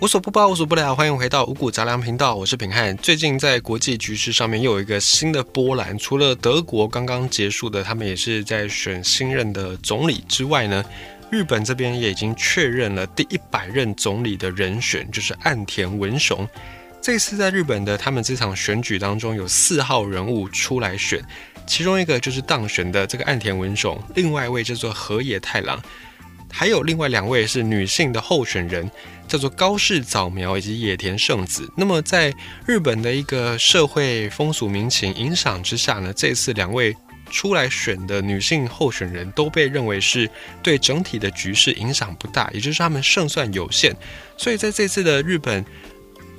无所不包，无所不聊，欢迎回到五谷杂粮频道，我是品汉。最近在国际局势上面又有一个新的波澜，除了德国刚刚结束的，他们也是在选新任的总理之外呢，日本这边也已经确认了第一百任总理的人选，就是岸田文雄。这次在日本的他们这场选举当中，有四号人物出来选，其中一个就是当选的这个岸田文雄，另外一位叫做河野太郎。还有另外两位是女性的候选人，叫做高氏早苗以及野田圣子。那么在日本的一个社会风俗民情影响之下呢，这次两位出来选的女性候选人都被认为是对整体的局势影响不大，也就是他们胜算有限。所以在这次的日本。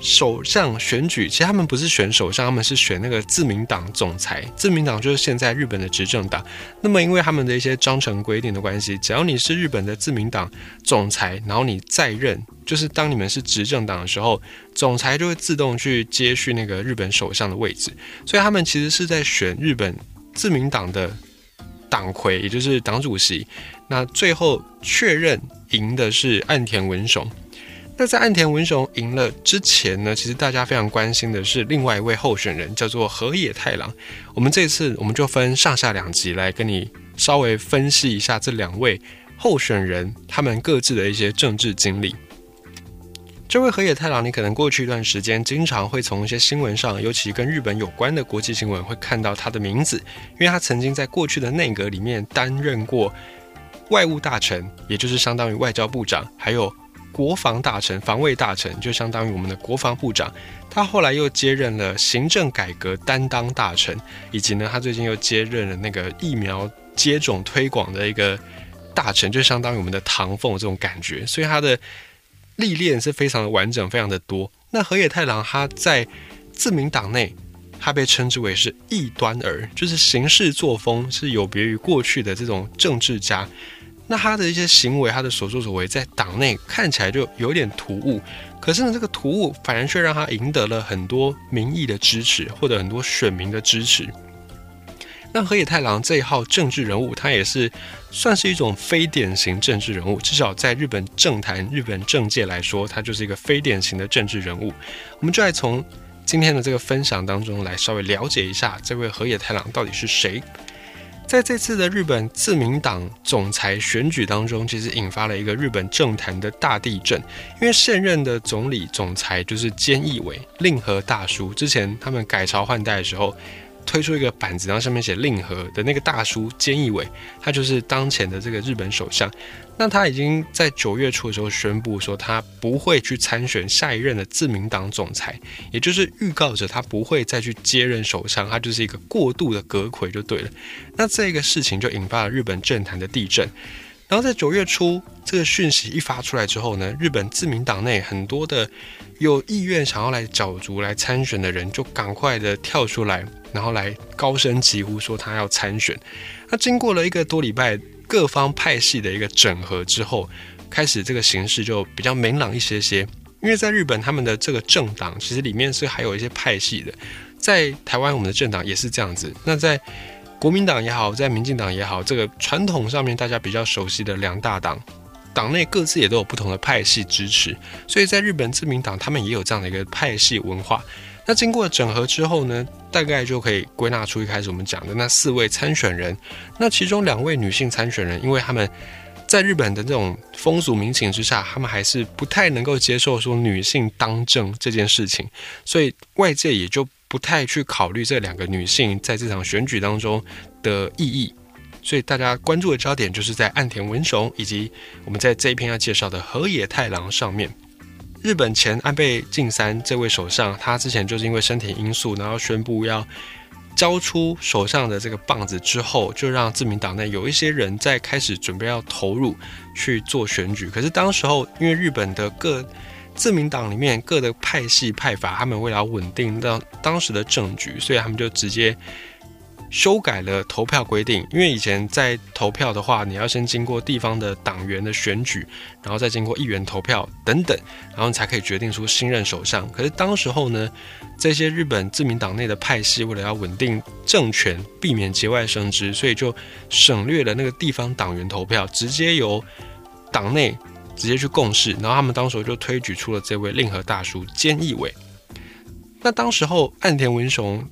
首相选举，其实他们不是选首相，他们是选那个自民党总裁。自民党就是现在日本的执政党。那么，因为他们的一些章程规定的关系，只要你是日本的自民党总裁，然后你在任，就是当你们是执政党的时候，总裁就会自动去接续那个日本首相的位置。所以，他们其实是在选日本自民党的党魁，也就是党主席。那最后确认赢的是岸田文雄。那在岸田文雄赢了之前呢，其实大家非常关心的是另外一位候选人，叫做河野太郎。我们这次我们就分上下两集来跟你稍微分析一下这两位候选人他们各自的一些政治经历。这位河野太郎，你可能过去一段时间经常会从一些新闻上，尤其跟日本有关的国际新闻会看到他的名字，因为他曾经在过去的内阁里面担任过外务大臣，也就是相当于外交部长，还有。国防大臣、防卫大臣就相当于我们的国防部长，他后来又接任了行政改革担当大臣，以及呢，他最近又接任了那个疫苗接种推广的一个大臣，就相当于我们的唐凤这种感觉，所以他的历练是非常的完整，非常的多。那河野太郎他在自民党内，他被称之为是异端儿，就是行事作风是有别于过去的这种政治家。那他的一些行为，他的所作所为，在党内看起来就有点突兀，可是呢，这个突兀反而却让他赢得了很多民意的支持，或者很多选民的支持。那河野太郎这一号政治人物，他也是算是一种非典型政治人物，至少在日本政坛、日本政界来说，他就是一个非典型的政治人物。我们就来从今天的这个分享当中来稍微了解一下这位河野太郎到底是谁。在这次的日本自民党总裁选举当中，其实引发了一个日本政坛的大地震，因为现任的总理总裁就是菅义伟，令和大叔。之前他们改朝换代的时候。推出一个板子，然后上面写“令和”的那个大叔菅义伟，他就是当前的这个日本首相。那他已经在九月初的时候宣布说，他不会去参选下一任的自民党总裁，也就是预告着他不会再去接任首相，他就是一个过渡的阁魁就对了。那这个事情就引发了日本政坛的地震。然后在九月初这个讯息一发出来之后呢，日本自民党内很多的有意愿想要来角逐来参选的人，就赶快的跳出来。然后来高声疾呼说他要参选。那经过了一个多礼拜各方派系的一个整合之后，开始这个形势就比较明朗一些些。因为在日本，他们的这个政党其实里面是还有一些派系的。在台湾，我们的政党也是这样子。那在国民党也好，在民进党也好，这个传统上面大家比较熟悉的两大党，党内各自也都有不同的派系支持。所以在日本自民党，他们也有这样的一个派系文化。那经过整合之后呢，大概就可以归纳出一开始我们讲的那四位参选人。那其中两位女性参选人，因为他们在日本的这种风俗民情之下，他们还是不太能够接受说女性当政这件事情，所以外界也就不太去考虑这两个女性在这场选举当中的意义。所以大家关注的焦点就是在岸田文雄以及我们在这一篇要介绍的河野太郎上面。日本前安倍晋三这位首相，他之前就是因为身体因素，然后宣布要交出手上的这个棒子之后，就让自民党内有一些人在开始准备要投入去做选举。可是当时候，因为日本的各自民党里面各的派系派阀，他们为了稳定到当时的政局，所以他们就直接。修改了投票规定，因为以前在投票的话，你要先经过地方的党员的选举，然后再经过议员投票等等，然后你才可以决定出新任首相。可是当时候呢，这些日本自民党内的派系为了要稳定政权，避免节外生枝，所以就省略了那个地方党员投票，直接由党内直接去共事，然后他们当时就推举出了这位令和大叔菅义伟。那当时候岸田文雄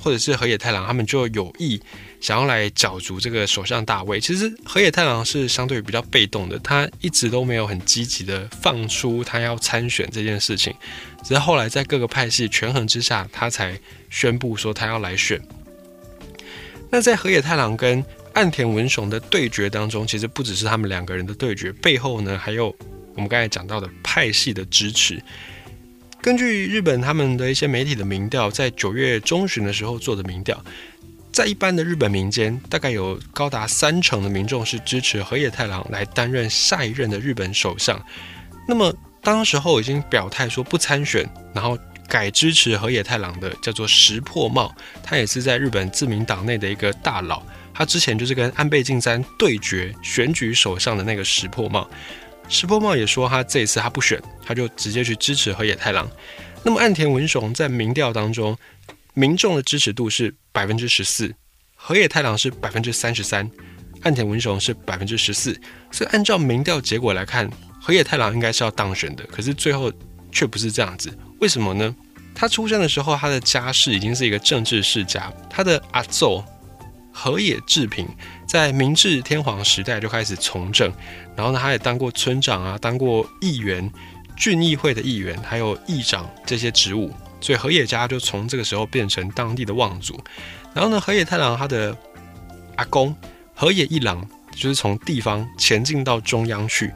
或者是河野太郎，他们就有意想要来角逐这个首相大位。其实河野太郎是相对比较被动的，他一直都没有很积极的放出他要参选这件事情，只是后来在各个派系权衡之下，他才宣布说他要来选。那在河野太郎跟岸田文雄的对决当中，其实不只是他们两个人的对决，背后呢还有我们刚才讲到的派系的支持。根据日本他们的一些媒体的民调，在九月中旬的时候做的民调，在一般的日本民间，大概有高达三成的民众是支持河野太郎来担任下一任的日本首相。那么当时候已经表态说不参选，然后改支持河野太郎的叫做石破茂，他也是在日本自民党内的一个大佬。他之前就是跟安倍晋三对决选举首相的那个石破茂，石破茂也说他这一次他不选，他就直接去支持河野太郎。那么岸田文雄在民调当中，民众的支持度是百分之十四，河野太郎是百分之三十三，岸田文雄是百分之十四。所以按照民调结果来看，河野太郎应该是要当选的，可是最后却不是这样子。为什么呢？他出生的时候，他的家世已经是一个政治世家，他的阿奏。河野治平在明治天皇时代就开始从政，然后呢，他也当过村长啊，当过议员、郡议会的议员，还有议长这些职务，所以河野家就从这个时候变成当地的望族。然后呢，河野太郎他的阿公河野一郎就是从地方前进到中央去。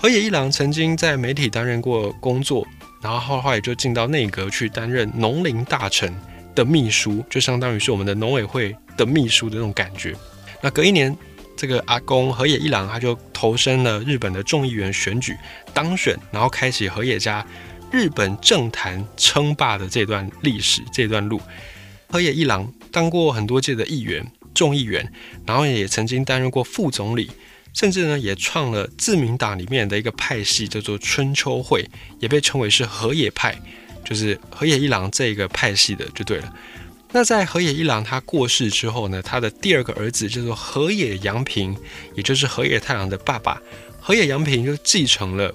河野一郎曾经在媒体担任过工作，然后后来就进到内阁去担任农林大臣的秘书，就相当于是我们的农委会。的秘书的那种感觉。那隔一年，这个阿公河野一郎他就投身了日本的众议员选举，当选，然后开启河野家日本政坛称霸的这段历史这段路。河野一郎当过很多届的议员、众议员，然后也曾经担任过副总理，甚至呢也创了自民党里面的一个派系，叫做春秋会，也被称为是河野派，就是河野一郎这个派系的就对了。那在河野一郎他过世之后呢，他的第二个儿子叫做河野洋平，也就是河野太郎的爸爸，河野洋平就继承了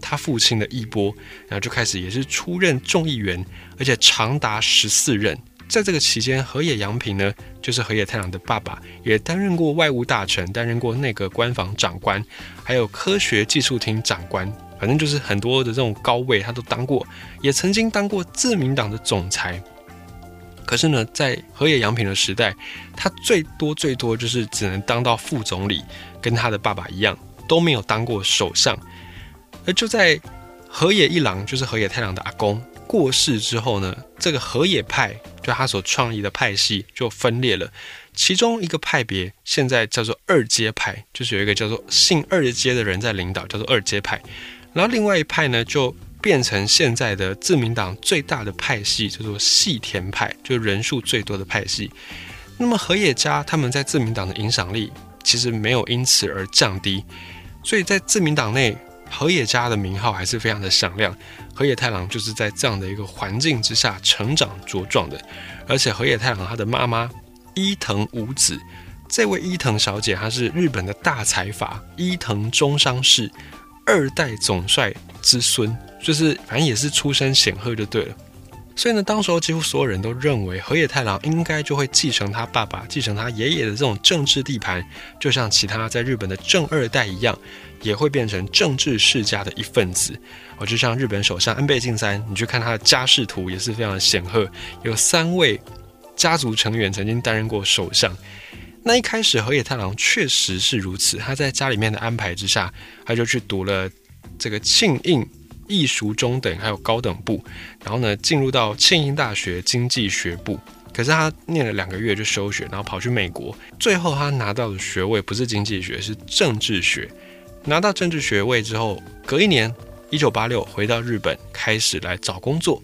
他父亲的衣钵，然后就开始也是出任众议员，而且长达十四任。在这个期间，河野洋平呢，就是河野太郎的爸爸，也担任过外务大臣，担任过内阁官房长官，还有科学技术厅长官，反正就是很多的这种高位他都当过，也曾经当过自民党的总裁。可是呢，在河野洋平的时代，他最多最多就是只能当到副总理，跟他的爸爸一样，都没有当过首相。而就在河野一郎，就是河野太郎的阿公过世之后呢，这个河野派就他所创立的派系就分裂了。其中一个派别现在叫做二阶派，就是有一个叫做姓二阶的人在领导，叫做二阶派。然后另外一派呢，就变成现在的自民党最大的派系，叫做细田派，就人数最多的派系。那么河野家他们在自民党的影响力其实没有因此而降低，所以在自民党内，河野家的名号还是非常的响亮。河野太郎就是在这样的一个环境之下成长茁壮的。而且河野太郎他的妈妈伊藤五子，这位伊藤小姐，她是日本的大财阀伊藤忠商事二代总帅之孙。就是反正也是出身显赫就对了，所以呢，当时候几乎所有人都认为河野太郎应该就会继承他爸爸、继承他爷爷的这种政治地盘，就像其他在日本的正二代一样，也会变成政治世家的一份子。哦，就像日本首相安倍晋三，你去看他的家世图也是非常显赫，有三位家族成员曾经担任过首相。那一开始河野太郎确实是如此，他在家里面的安排之下，他就去读了这个庆应。艺术中等还有高等部，然后呢，进入到庆应大学经济学部。可是他念了两个月就休学，然后跑去美国。最后他拿到的学位不是经济学，是政治学。拿到政治学位之后，隔一年，一九八六回到日本，开始来找工作。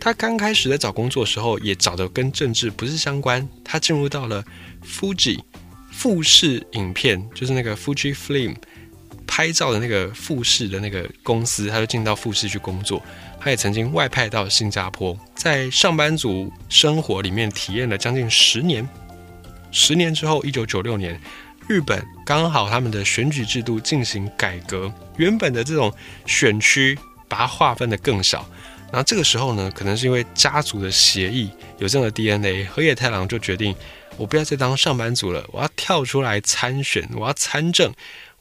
他刚开始在找工作的时候，也找的跟政治不是相关。他进入到了 Fuji 富士影片，就是那个 Fuji Film。拍照的那个富士的那个公司，他就进到富士去工作。他也曾经外派到新加坡，在上班族生活里面体验了将近十年。十年之后，一九九六年，日本刚好他们的选举制度进行改革，原本的这种选区把它划分的更小。然后这个时候呢，可能是因为家族的协议有这样的 DNA，河野太郎就决定，我不要再当上班族了，我要跳出来参选，我要参政，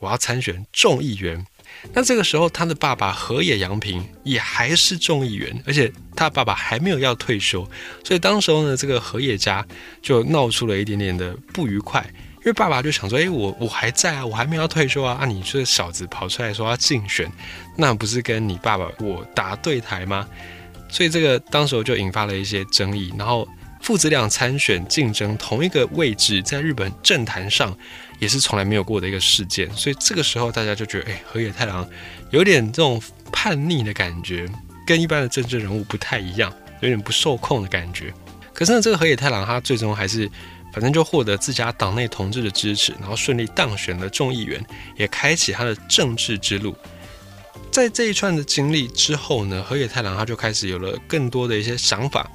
我要参选众议员。那这个时候，他的爸爸河野洋平也还是众议员，而且他爸爸还没有要退休，所以当时候呢，这个河野家就闹出了一点点的不愉快。因为爸爸就想说，哎，我我还在啊，我还没有要退休啊，啊，你这个小子跑出来说要竞选，那不是跟你爸爸我打对台吗？所以这个当时候就引发了一些争议，然后父子俩参选竞争同一个位置，在日本政坛上也是从来没有过的一个事件，所以这个时候大家就觉得，哎，河野太郎有点这种叛逆的感觉，跟一般的政治人物不太一样，有点不受控的感觉。可是呢，这个河野太郎他最终还是。反正就获得自家党内同志的支持，然后顺利当选了众议员，也开启他的政治之路。在这一串的经历之后呢，河野太郎他就开始有了更多的一些想法。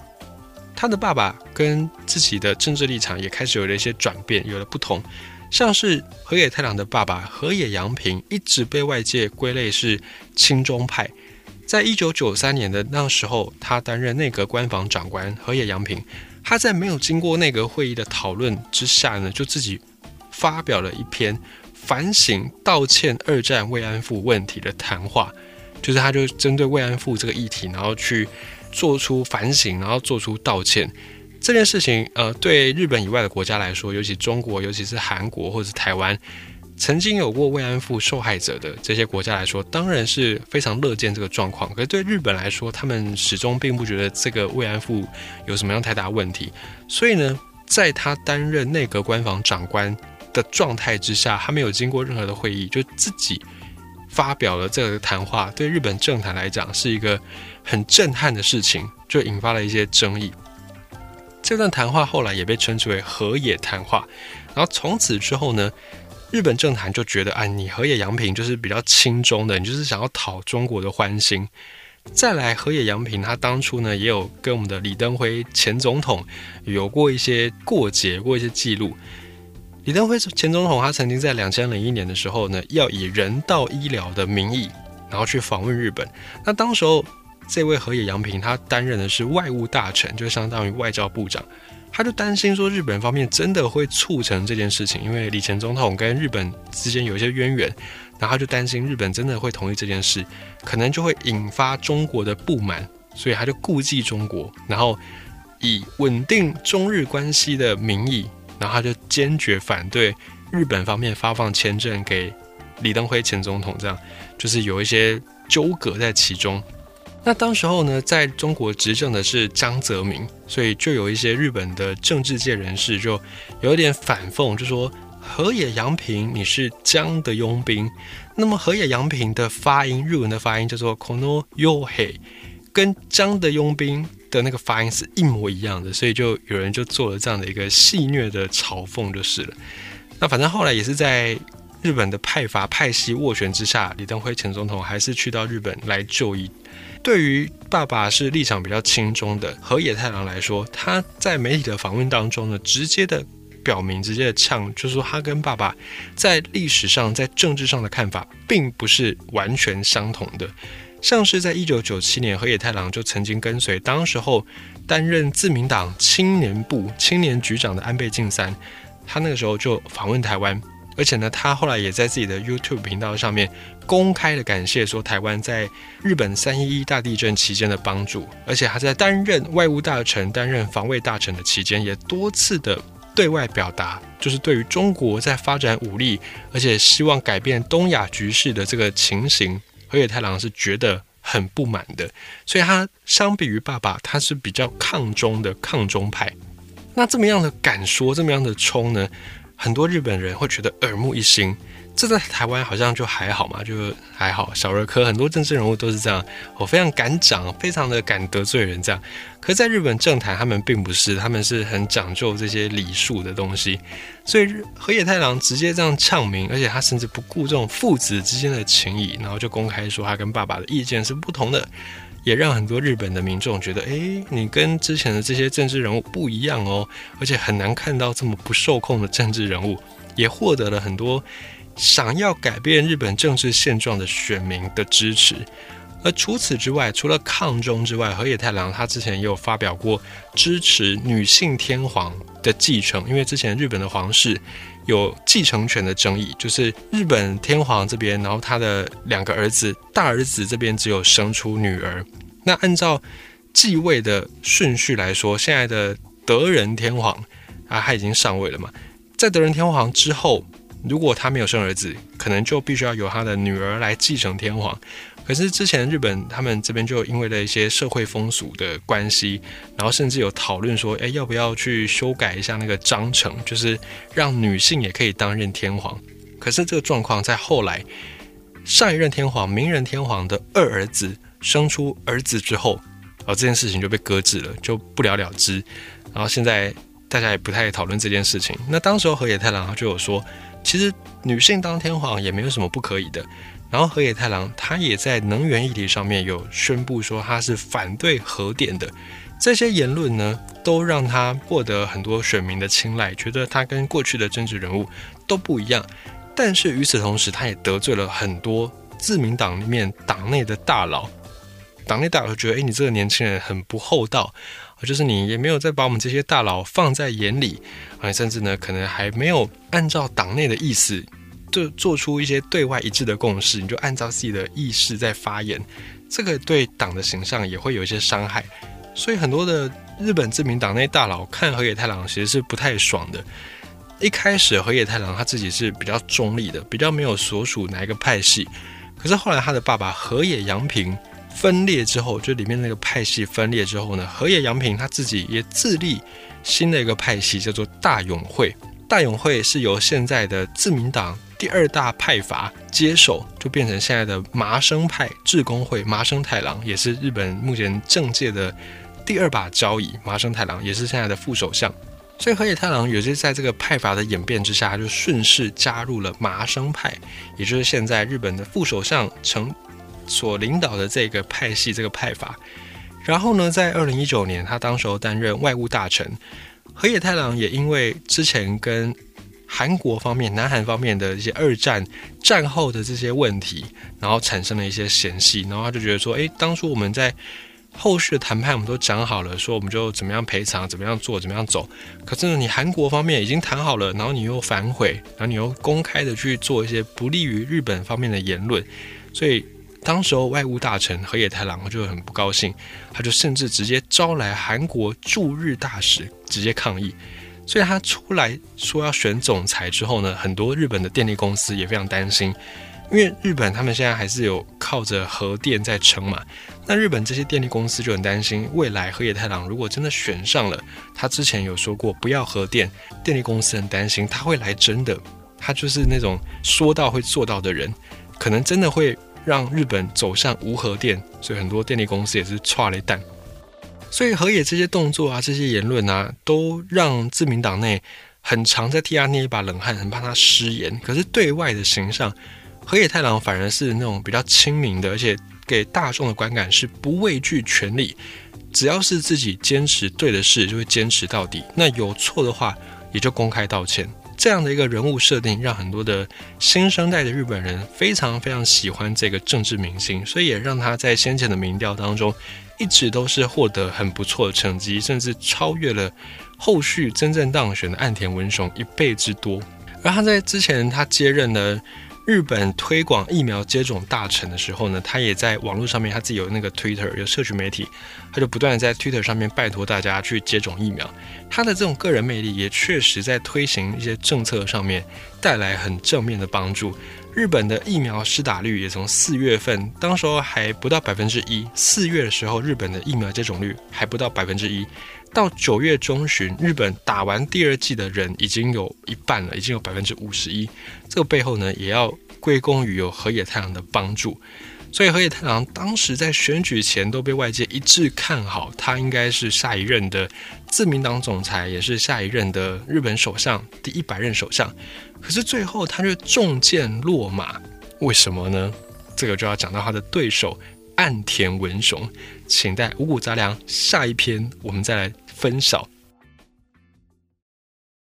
他的爸爸跟自己的政治立场也开始有了一些转变，有了不同。像是河野太郎的爸爸河野洋平，一直被外界归类是亲中派。在一九九三年的那时候，他担任内阁官房长官，河野洋平。他在没有经过内阁会议的讨论之下呢，就自己发表了一篇反省、道歉二战慰安妇问题的谈话，就是他就针对慰安妇这个议题，然后去做出反省，然后做出道歉。这件事情，呃，对日本以外的国家来说，尤其中国，尤其是韩国或者是台湾。曾经有过慰安妇受害者的这些国家来说，当然是非常乐见这个状况。可是对日本来说，他们始终并不觉得这个慰安妇有什么样太大问题。所以呢，在他担任内阁官房长官的状态之下，他没有经过任何的会议，就自己发表了这个谈话。对日本政坛来讲，是一个很震撼的事情，就引发了一些争议。这段谈话后来也被称之为河野谈话。然后从此之后呢？日本政坛就觉得，哎，你河野洋平就是比较轻中的，你就是想要讨中国的欢心。再来，河野洋平他当初呢，也有跟我们的李登辉前总统有过一些过节，过一些记录。李登辉前总统他曾经在两千零一年的时候呢，要以人道医疗的名义，然后去访问日本。那当时候，这位河野洋平他担任的是外务大臣，就相当于外交部长。他就担心说，日本方面真的会促成这件事情，因为李前总统跟日本之间有一些渊源，然后他就担心日本真的会同意这件事，可能就会引发中国的不满，所以他就顾忌中国，然后以稳定中日关系的名义，然后他就坚决反对日本方面发放签证给李登辉前总统，这样就是有一些纠葛在其中。那当时候呢，在中国执政的是江泽民，所以就有一些日本的政治界人士就有点反讽，就说河野洋平你是江的佣兵。那么河野洋平的发音，日文的发音叫做 kono yohe，跟江的佣兵的那个发音是一模一样的，所以就有人就做了这样的一个戏谑的嘲讽就是了。那反正后来也是在日本的派阀派系斡旋之下，李登辉前总统还是去到日本来就医。对于爸爸是立场比较轻中的河野太郎来说，他在媒体的访问当中呢，直接的表明，直接的呛，就是说他跟爸爸在历史上、在政治上的看法并不是完全相同的。像是在一九九七年，河野太郎就曾经跟随当时候担任自民党青年部青年局长的安倍晋三，他那个时候就访问台湾。而且呢，他后来也在自己的 YouTube 频道上面公开的感谢说台湾在日本三一一大地震期间的帮助，而且他在担任外务大臣、担任防卫大臣的期间，也多次的对外表达，就是对于中国在发展武力，而且希望改变东亚局势的这个情形，河野太郎是觉得很不满的。所以他相比于爸爸，他是比较抗中的抗中派。那这么样的敢说，这么样的冲呢？很多日本人会觉得耳目一新，这在台湾好像就还好嘛，就还好。小儿科很多政治人物都是这样，我非常敢讲，非常的敢得罪人这样。可在日本政坛，他们并不是，他们是很讲究这些礼数的东西。所以河野太郎直接这样呛名，而且他甚至不顾这种父子之间的情谊，然后就公开说他跟爸爸的意见是不同的。也让很多日本的民众觉得，哎，你跟之前的这些政治人物不一样哦，而且很难看到这么不受控的政治人物，也获得了很多想要改变日本政治现状的选民的支持。而除此之外，除了抗中之外，河野太郎他之前也有发表过支持女性天皇的继承，因为之前日本的皇室有继承权的争议，就是日本天皇这边，然后他的两个儿子，大儿子这边只有生出女儿，那按照继位的顺序来说，现在的德仁天皇啊，他已经上位了嘛，在德仁天皇之后，如果他没有生儿子，可能就必须要由他的女儿来继承天皇。可是之前日本他们这边就因为了一些社会风俗的关系，然后甚至有讨论说，哎，要不要去修改一下那个章程，就是让女性也可以担任天皇。可是这个状况在后来上一任天皇明仁天皇的二儿子生出儿子之后，哦，这件事情就被搁置了，就不了了之。然后现在大家也不太讨论这件事情。那当时候河野太郎就有说，其实女性当天皇也没有什么不可以的。然后河野太郎他也在能源议题上面有宣布说他是反对核电的，这些言论呢都让他获得很多选民的青睐，觉得他跟过去的政治人物都不一样。但是与此同时，他也得罪了很多自民党里面党内的大佬，党内大佬觉得，哎，你这个年轻人很不厚道，就是你也没有再把我们这些大佬放在眼里啊，甚至呢可能还没有按照党内的意思。就做出一些对外一致的共识，你就按照自己的意识在发言，这个对党的形象也会有一些伤害。所以很多的日本自民党内大佬看河野太郎其实是不太爽的。一开始河野太郎他自己是比较中立的，比较没有所属哪一个派系。可是后来他的爸爸河野洋平分裂之后，就里面那个派系分裂之后呢，河野洋平他自己也自立新的一个派系，叫做大永会。大永会是由现在的自民党。第二大派阀接手，就变成现在的麻生派智工会。麻生太郎也是日本目前政界的第二把交椅。麻生太郎也是现在的副首相。所以河野太郎也是在这个派阀的演变之下，就顺势加入了麻生派，也就是现在日本的副首相成所领导的这个派系这个派阀。然后呢，在二零一九年，他当时候担任外务大臣。河野太郎也因为之前跟韩国方面、南韩方面的一些二战战后的这些问题，然后产生了一些嫌隙，然后他就觉得说：“诶，当初我们在后续的谈判，我们都讲好了，说我们就怎么样赔偿、怎么样做、怎么样走。可是，你韩国方面已经谈好了，然后你又反悔，然后你又公开的去做一些不利于日本方面的言论，所以当时候外务大臣河野太郎就很不高兴，他就甚至直接招来韩国驻日大使，直接抗议。”所以他出来说要选总裁之后呢，很多日本的电力公司也非常担心，因为日本他们现在还是有靠着核电在撑嘛。那日本这些电力公司就很担心，未来河野太郎如果真的选上了，他之前有说过不要核电，电力公司很担心他会来真的，他就是那种说到会做到的人，可能真的会让日本走向无核电。所以很多电力公司也是踹了一蛋。所以河野这些动作啊，这些言论啊，都让自民党内很常在替他捏一把冷汗，很怕他失言。可是对外的形象，河野太郎反而是那种比较亲民的，而且给大众的观感是不畏惧权力，只要是自己坚持对的事，就会坚持到底。那有错的话，也就公开道歉。这样的一个人物设定，让很多的新生代的日本人非常非常喜欢这个政治明星，所以也让他在先前的民调当中。一直都是获得很不错的成绩，甚至超越了后续真正当选的岸田文雄一倍之多。而他在之前他接任了日本推广疫苗接种大臣的时候呢，他也在网络上面他自己有那个 Twitter 有社群媒体，他就不断在 Twitter 上面拜托大家去接种疫苗。他的这种个人魅力也确实在推行一些政策上面带来很正面的帮助。日本的疫苗施打率也从四月份，当时候还不到百分之一。四月的时候，日本的疫苗接种率还不到百分之一。到九月中旬，日本打完第二季的人已经有一半了，已经有百分之五十一。这个背后呢，也要归功于有河野太郎的帮助。所以河野太郎当时在选举前都被外界一致看好，他应该是下一任的自民党总裁，也是下一任的日本首相，第一百任首相。可是最后他却中箭落马，为什么呢？这个就要讲到他的对手岸田文雄，请待五谷杂粮下一篇我们再来分晓。